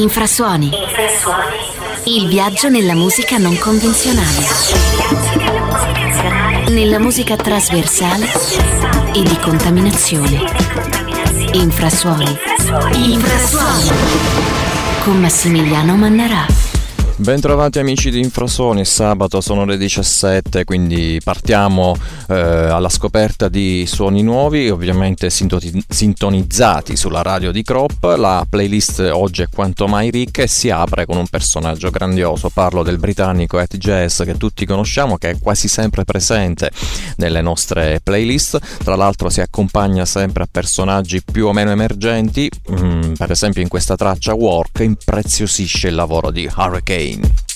Infrasuoni. Il viaggio nella musica non convenzionale. Nella musica trasversale e di contaminazione. Infrasuoni. Infrasuoni. Con Massimiliano Mannarà. Bentrovati amici di Infrasuoni, sabato sono le 17, quindi partiamo eh, alla scoperta di suoni nuovi, ovviamente sintonizzati sulla radio di Crop. La playlist oggi è quanto mai ricca e si apre con un personaggio grandioso. Parlo del britannico Ed Jazz che tutti conosciamo, che è quasi sempre presente nelle nostre playlist. Tra l'altro si accompagna sempre a personaggi più o meno emergenti, mm, per esempio in questa traccia Work impreziosisce il lavoro di Hurricane. Spain.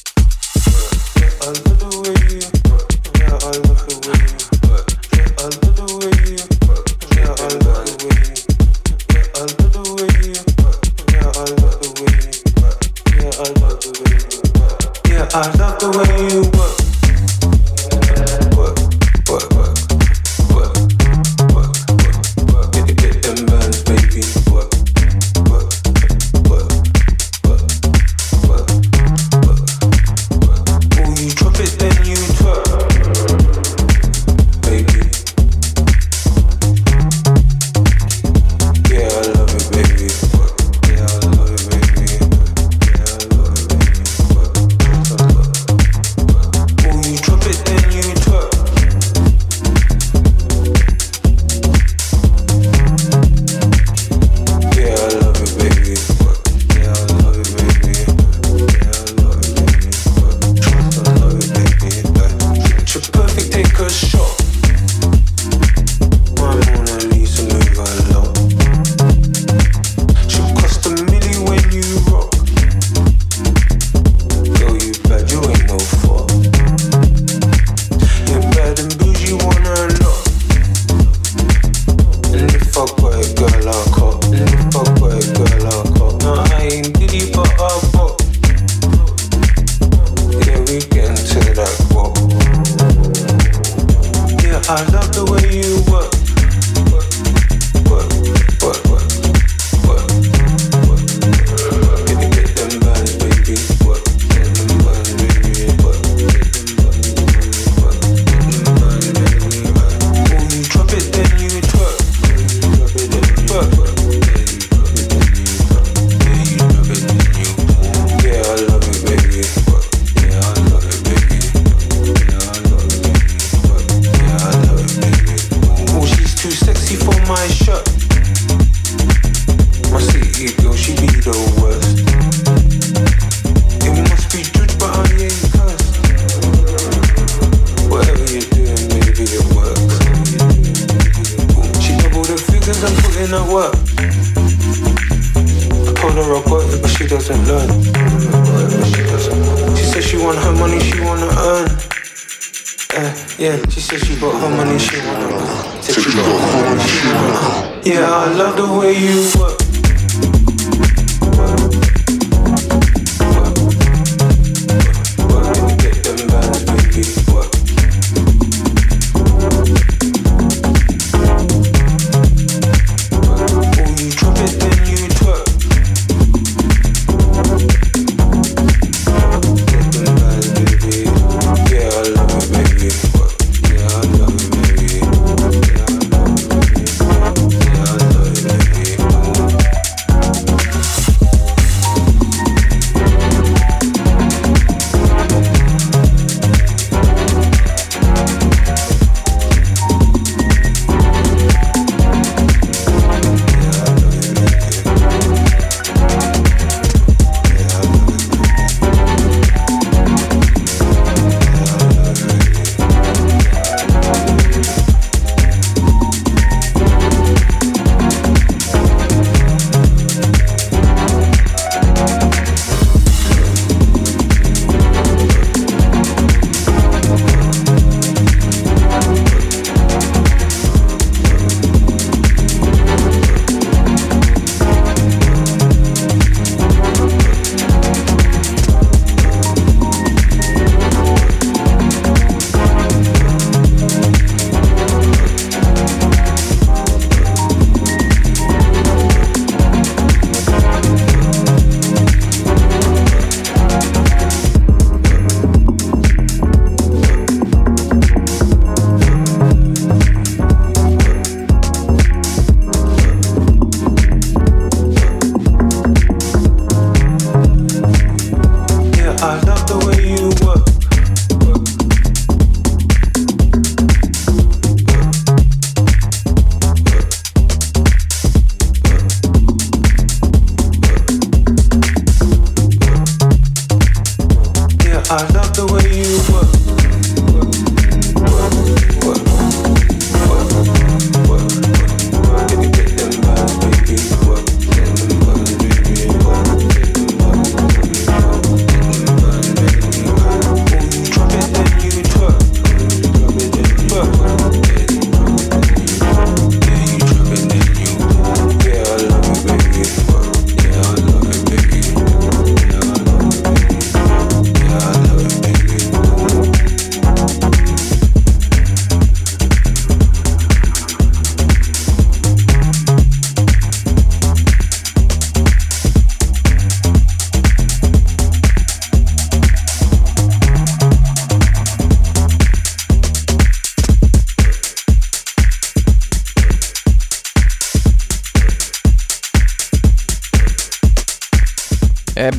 I love the way you work.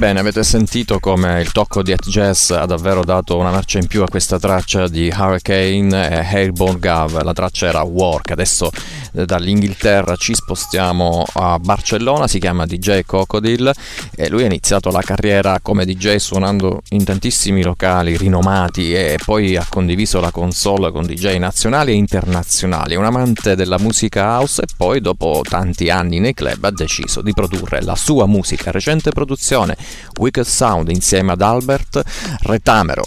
Ebbene, avete sentito come il tocco di At Jazz ha davvero dato una marcia in più a questa traccia di Hurricane e Airborne Gav. La traccia era Work. Adesso dall'Inghilterra ci spostiamo a Barcellona, si chiama DJ Crocodile e lui ha iniziato la carriera come DJ suonando in tantissimi locali rinomati e poi ha condiviso la console con DJ nazionali e internazionali. È un amante della musica house e poi dopo tanti anni nei club ha deciso di produrre la sua musica, recente produzione Wicked Sound insieme ad Albert Retamero.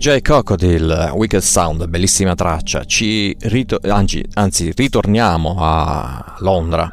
DJ Crocodile, Wicked Sound, bellissima traccia. Ci rito- anzi, anzi, ritorniamo a Londra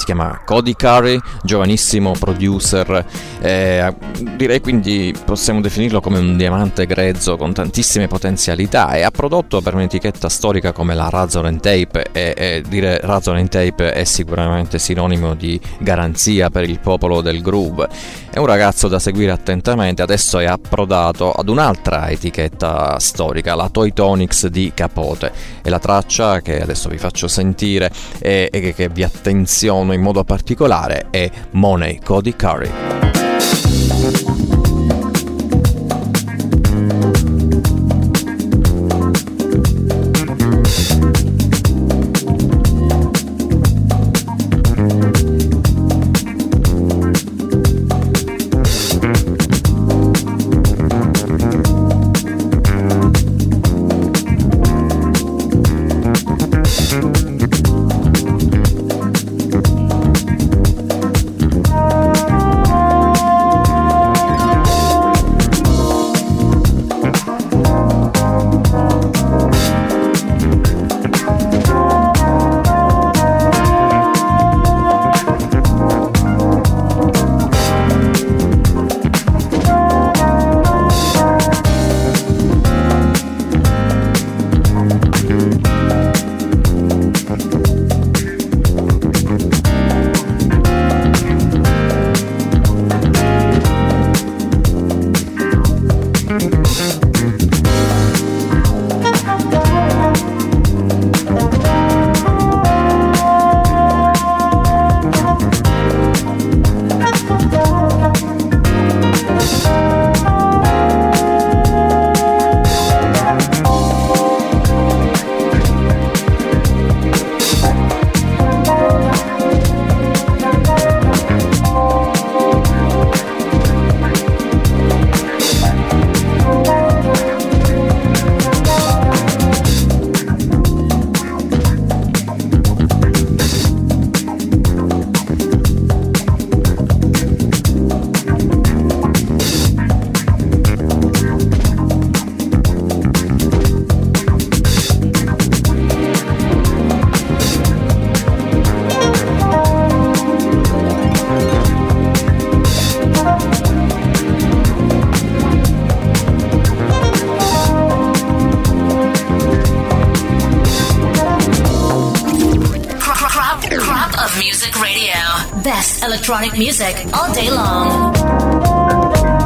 si chiama Cody Curry, giovanissimo producer, eh, direi quindi possiamo definirlo come un diamante grezzo con tantissime potenzialità e ha prodotto per un'etichetta storica come la Razor Tape e, e dire Razor Tape è sicuramente sinonimo di garanzia per il popolo del groove. È un ragazzo da seguire attentamente, adesso è approdato ad un'altra etichetta storica, la Toy Tonics di Capote e la traccia che adesso vi faccio sentire e, e che vi attenziono in modo particolare è Money Cody Curry. Thank you. Music Radio. Best electronic music all day long.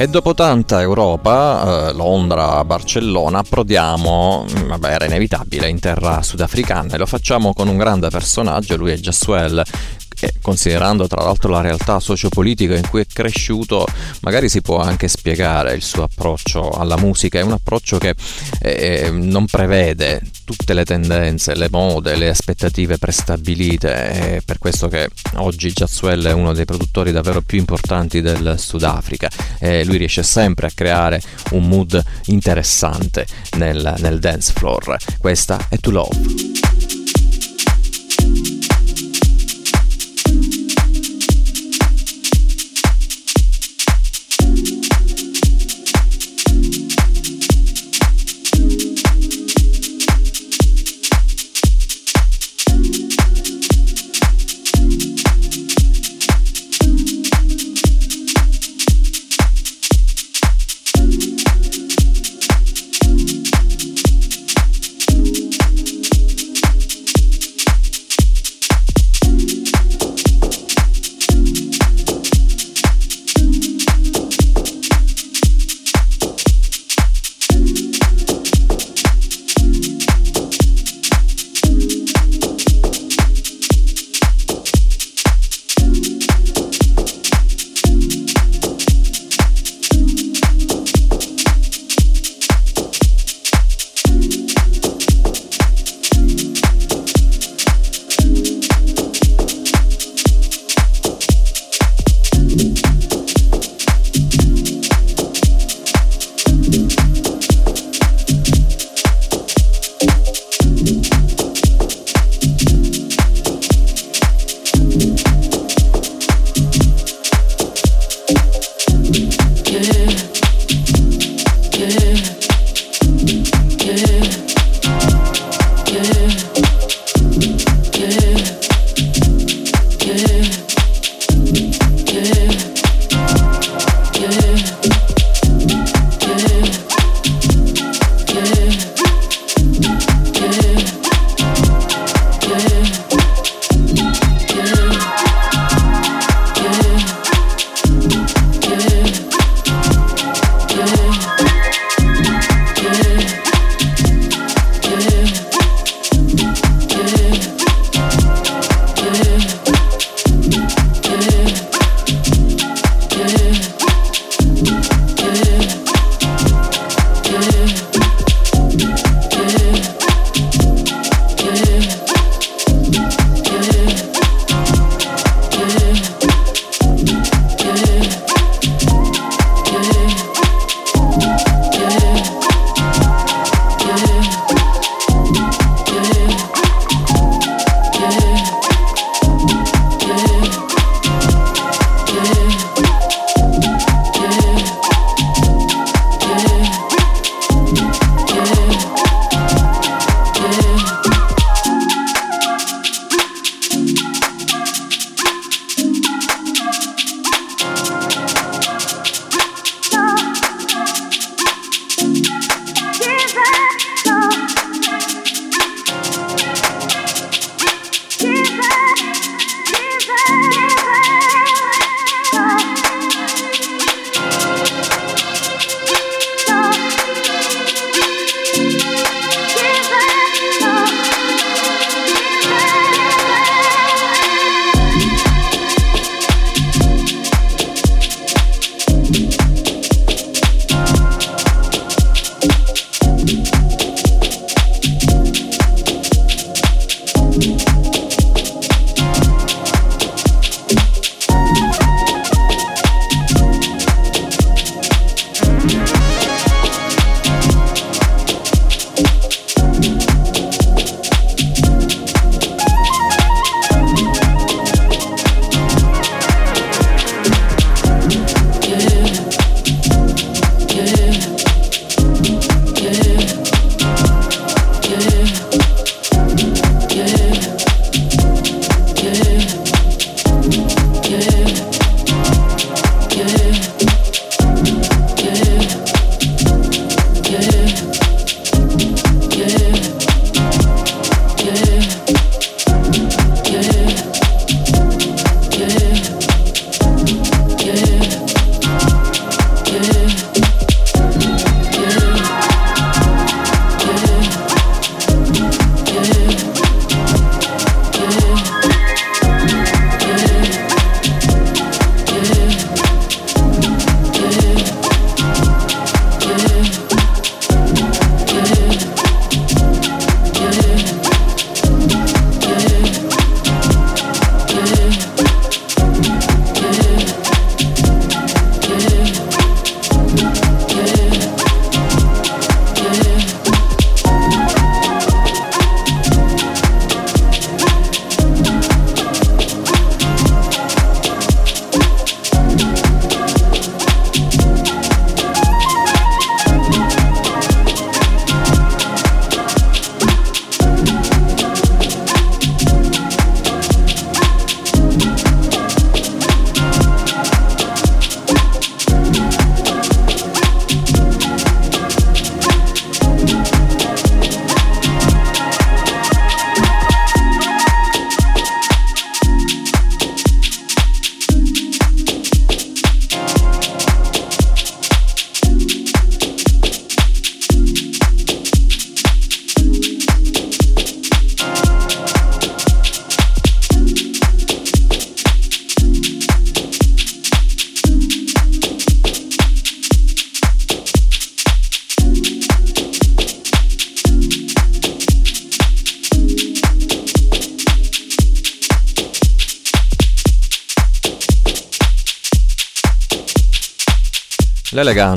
E dopo tanta Europa, eh, Londra, Barcellona, approdiamo, mm, vabbè era inevitabile, in terra sudafricana e lo facciamo con un grande personaggio, lui è Jaswell, che considerando tra l'altro la realtà sociopolitica in cui è cresciuto, magari si può anche spiegare il suo approccio alla musica, è un approccio che eh, non prevede tutte le tendenze, le mode, le aspettative prestabilite, è per questo che oggi Jazzuel è uno dei produttori davvero più importanti del Sudafrica e lui riesce sempre a creare un mood interessante nel, nel dance floor. Questa è To Love.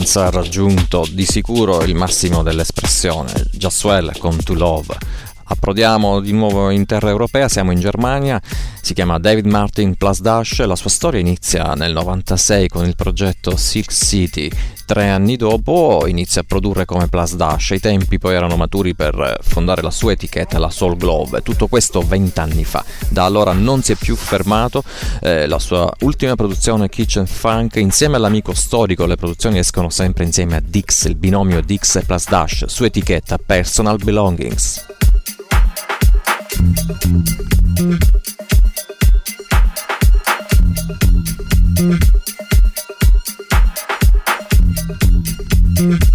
L'eleganza ha raggiunto di sicuro il massimo dell'espressione, Jaswell con To Love. Approdiamo di nuovo in terra europea, siamo in Germania, si chiama David Martin Plus Dash, la sua storia inizia nel 96 con il progetto Silk City, tre anni dopo inizia a produrre come Plus Dash, I tempi poi erano maturi per eh, fondare la sua etichetta, la Soul Globe. tutto questo vent'anni fa. Da allora non si è più fermato, eh, la sua ultima produzione Kitchen Funk insieme all'amico storico, le produzioni escono sempre insieme a Dix, il binomio Dix e Plus Dash, su etichetta Personal Belongings. Thank Mm-hmm.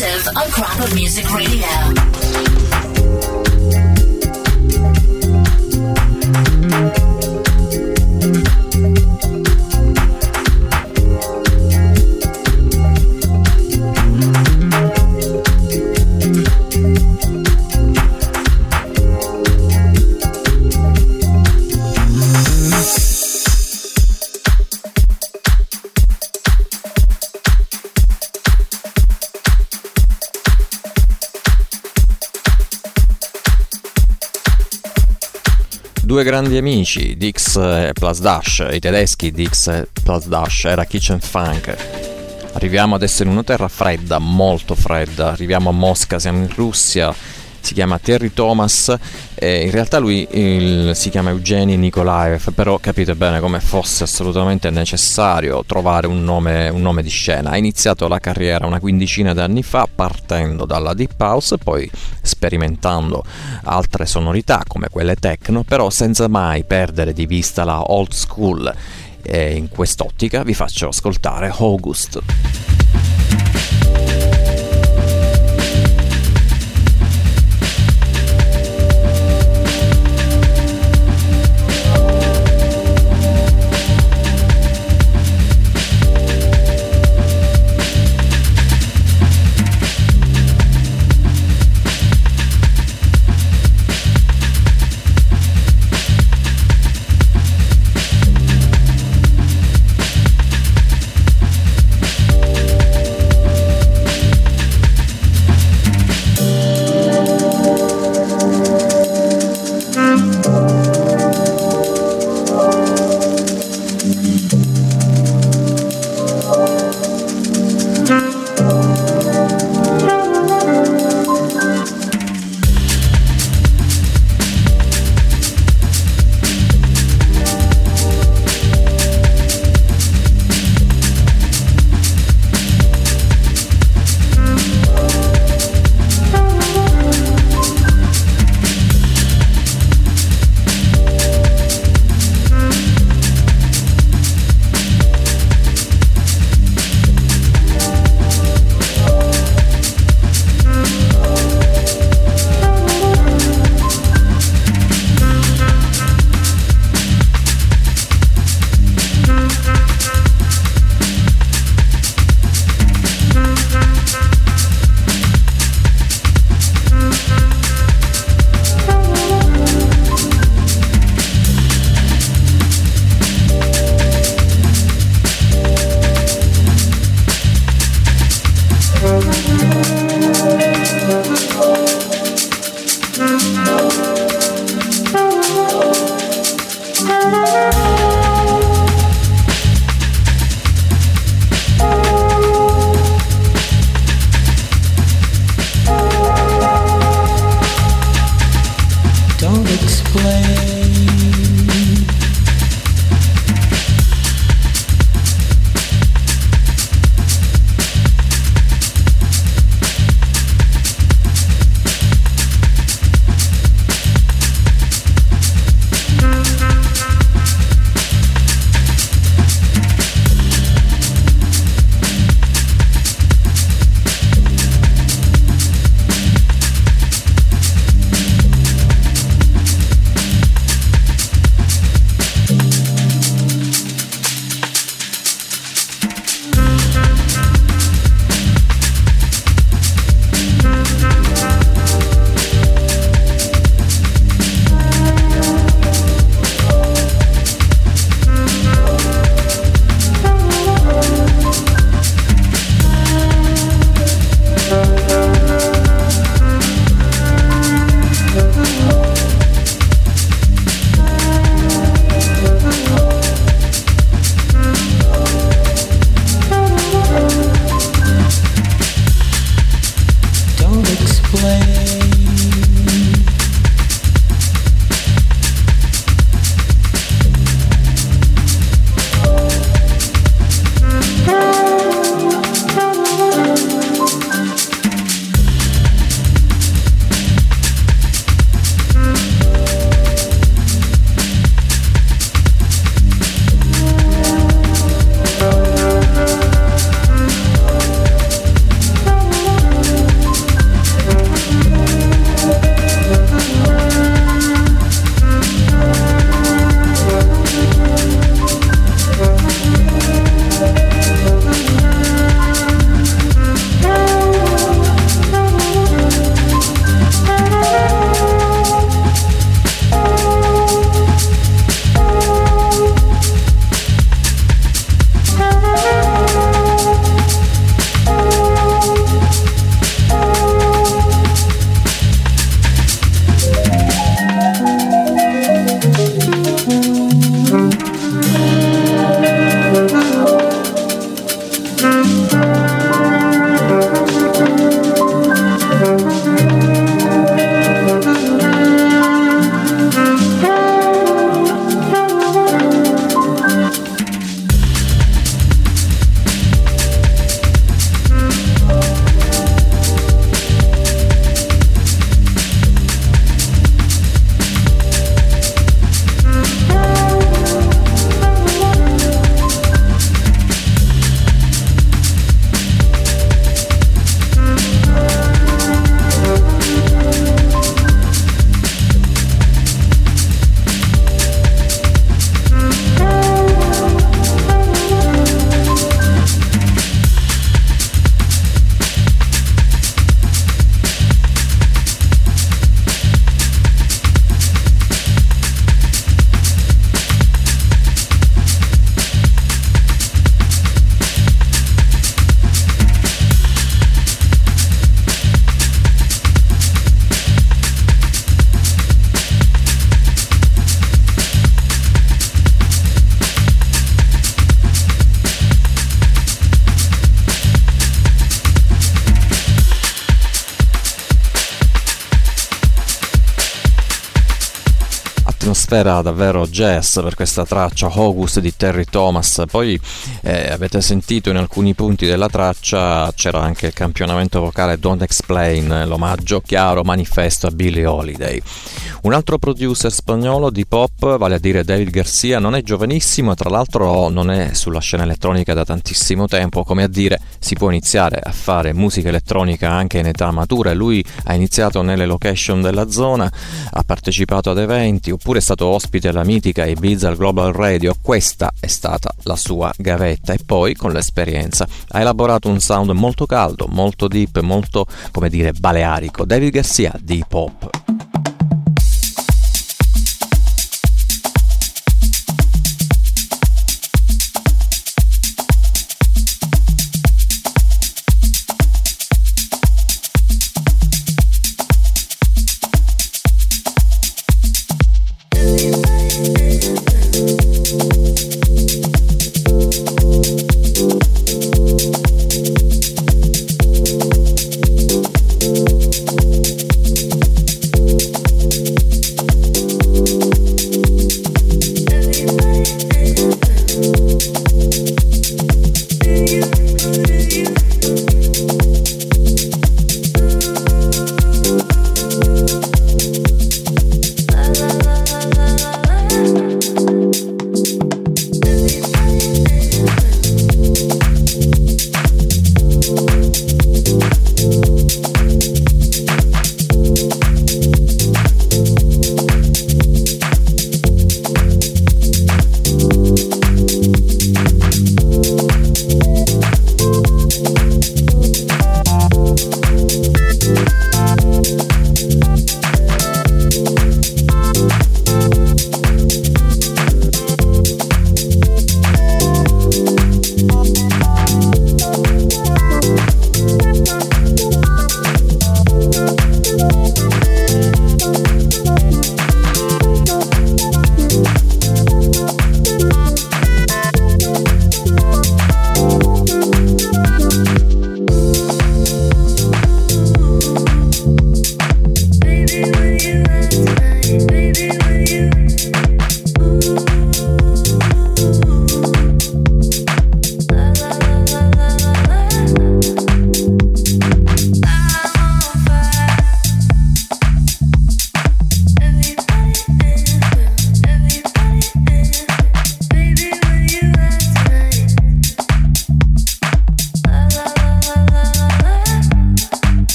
On Crop of Music Radio. Due grandi amici, Dix e Plus Dash, i tedeschi Dix e Plus Dash, era Kitchen Funk. Arriviamo adesso in una terra fredda, molto fredda, arriviamo a Mosca, siamo in Russia, si chiama Terry Thomas e in realtà lui il, si chiama Eugeni Nikolaev, però capite bene come fosse assolutamente necessario trovare un nome, un nome di scena. Ha iniziato la carriera una quindicina di anni fa partendo dalla Deep House poi sperimentando altre sonorità come quelle techno, però senza mai perdere di vista la old school. E in quest'ottica vi faccio ascoltare August. Un'atmosfera davvero jazz per questa traccia Hocus di Terry Thomas. Poi eh, avete sentito in alcuni punti della traccia c'era anche il campionamento vocale Don't Explain, l'omaggio chiaro manifesto a Billie Holiday. Un altro producer spagnolo di pop, vale a dire David Garcia, non è giovanissimo e tra l'altro non è sulla scena elettronica da tantissimo tempo, come a dire si può iniziare a fare musica elettronica anche in età matura lui ha iniziato nelle location della zona, ha partecipato ad eventi oppure è stato ospite alla mitica Ibiza Global Radio, questa è stata la sua gavetta e poi con l'esperienza ha elaborato un sound molto caldo, molto deep, molto come dire balearico. David Garcia di pop.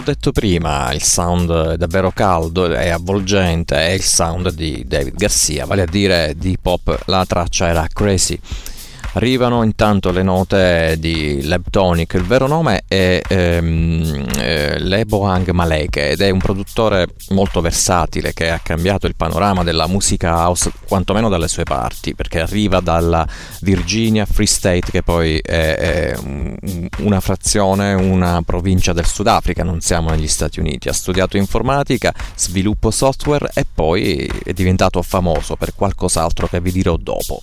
l'ho detto prima, il sound è davvero caldo, e avvolgente, è il sound di David Garcia, vale a dire di pop, la traccia era Crazy. Arrivano intanto le note di Lebtonic, il vero nome è ehm, eh, Lebohang Maleke ed è un produttore molto versatile che ha cambiato il panorama della musica house quantomeno dalle sue parti perché arriva dalla Virginia Free State che poi è, è una frazione, una provincia del Sudafrica, non siamo negli Stati Uniti. Ha studiato informatica, sviluppo software e poi è diventato famoso per qualcos'altro che vi dirò dopo.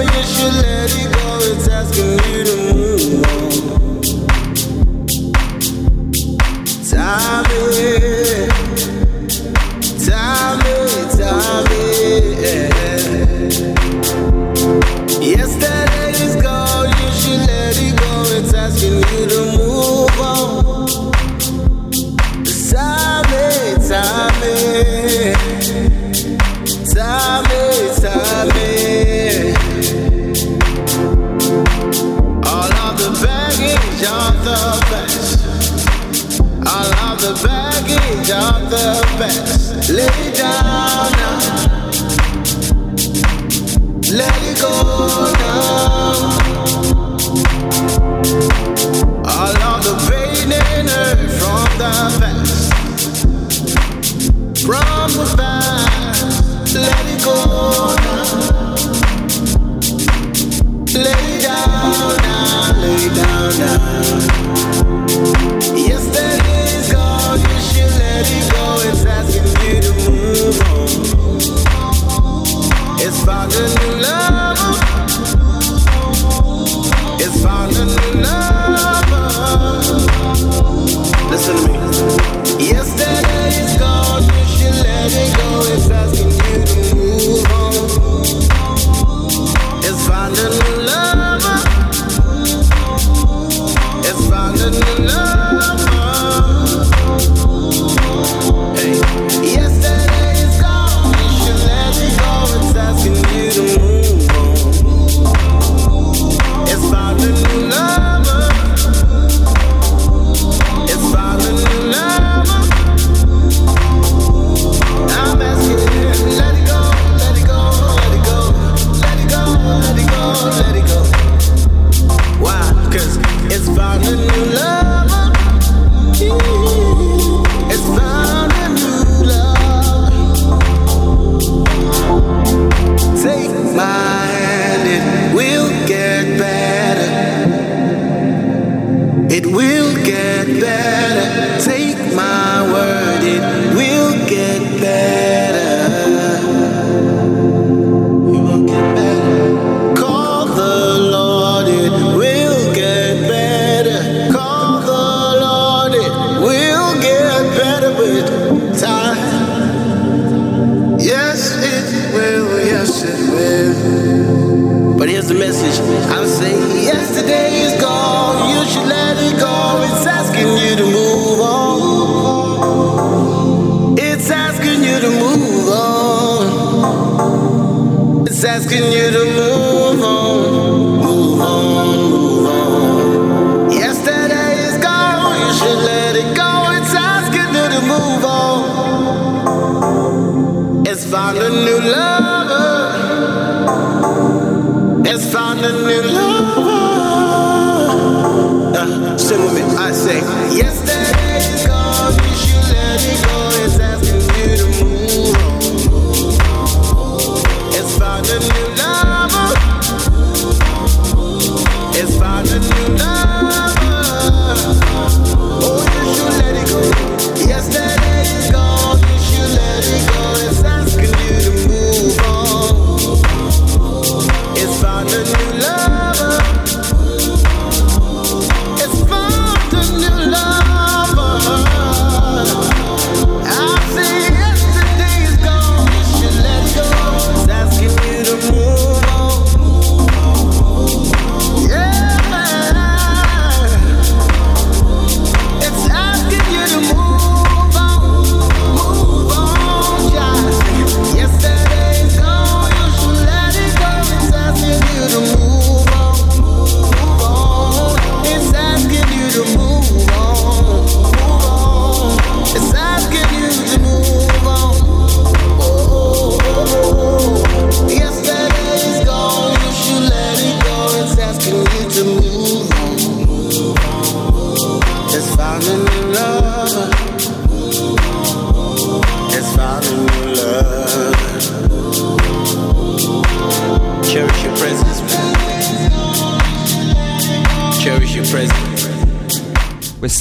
you should let it go. It's as good as. best. Lay down now. Let it go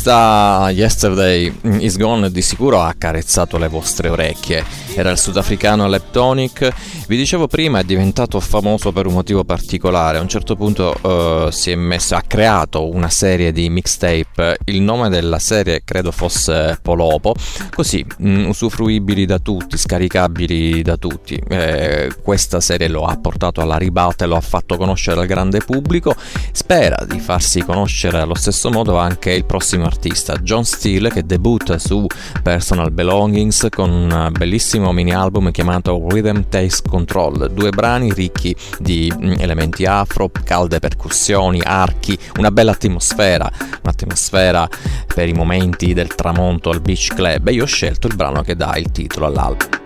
Questa Yesterday is Gone di sicuro ha accarezzato le vostre orecchie. Era il sudafricano Leptonic. Vi dicevo prima, è diventato famoso per un motivo particolare. A un certo punto uh, si è messo, ha creato una serie di mixtape. Il nome della serie credo fosse Polopo. Così, mh, mm, usufruibili da tutti, scaricabili da tutti. Eh, questa serie lo ha portato alla ribalta e lo ha fatto conoscere al grande pubblico. Spera di farsi conoscere allo stesso modo anche il prossimo artista, John Steele, che debutta su Personal Belongings con un bellissimo mini album chiamato Rhythm Taste Control, due brani ricchi di mm, elementi afro, calde percussioni, archi, una bella atmosfera, un'atmosfera per i momenti del tramonto al beach club e io scelto il brano che dà il titolo all'album.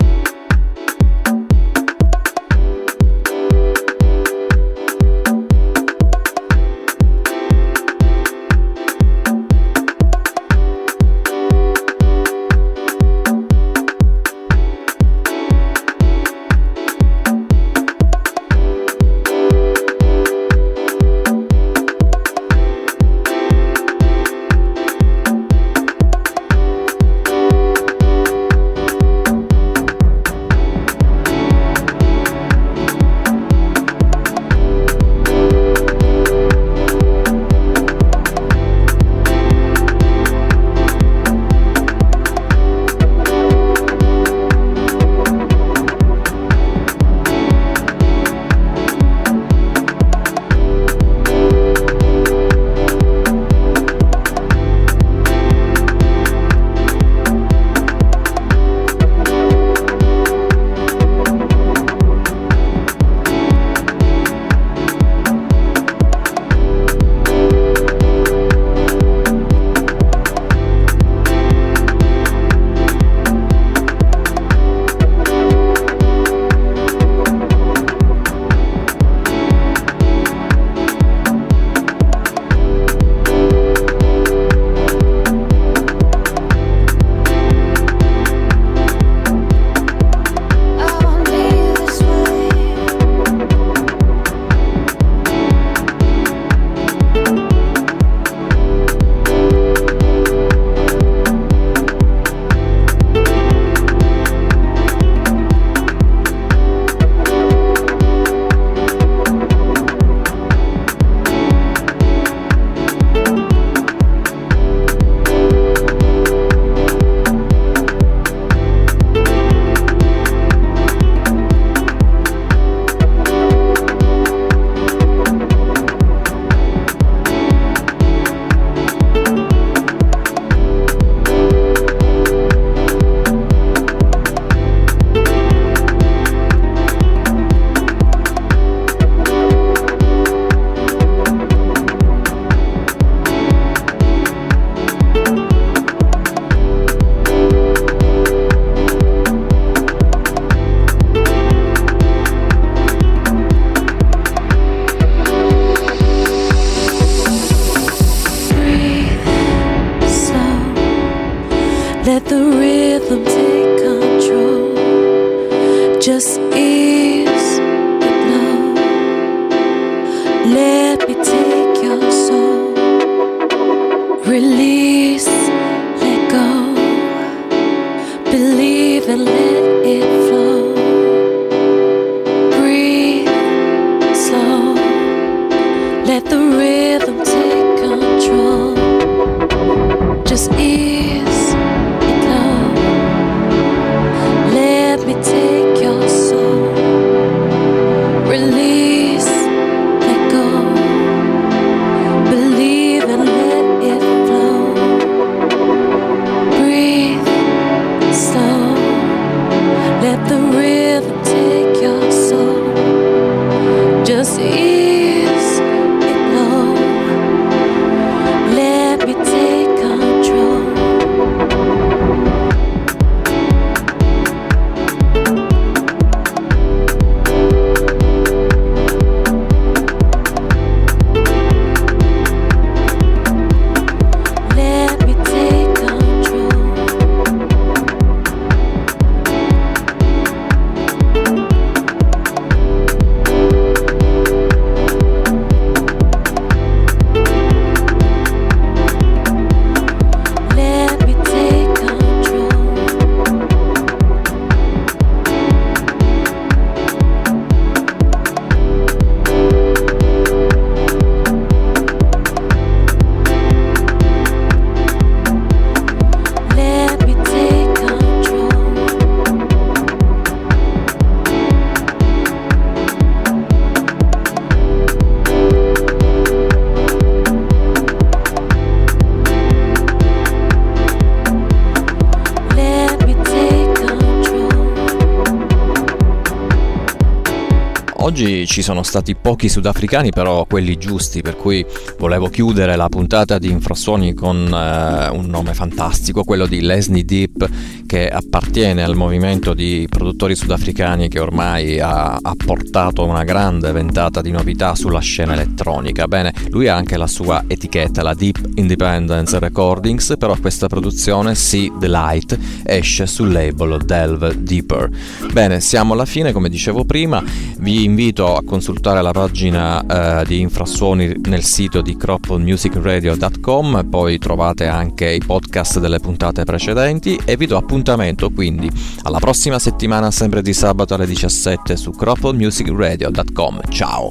Ci sono stati pochi sudafricani, però quelli giusti, per cui volevo chiudere la puntata di Infrasuoni con eh, un nome fantastico, quello di Leslie Deep, che appartiene al movimento di produttori sudafricani che ormai ha, ha portato una grande ventata di novità sulla scena elettronica. Bene, lui ha anche la sua etichetta, la Deep Independence Recordings, però questa produzione, See the Light, esce sul label Delve Deeper. Bene, siamo alla fine, come dicevo prima, vi invito a consultare la pagina eh, di Infrasuoni nel sito di cropmusicradio.com, poi trovate anche i podcast delle puntate precedenti e vi do appuntamento quindi alla prossima settimana sempre di sabato alle 17 su cropmusicradio.com. Ciao!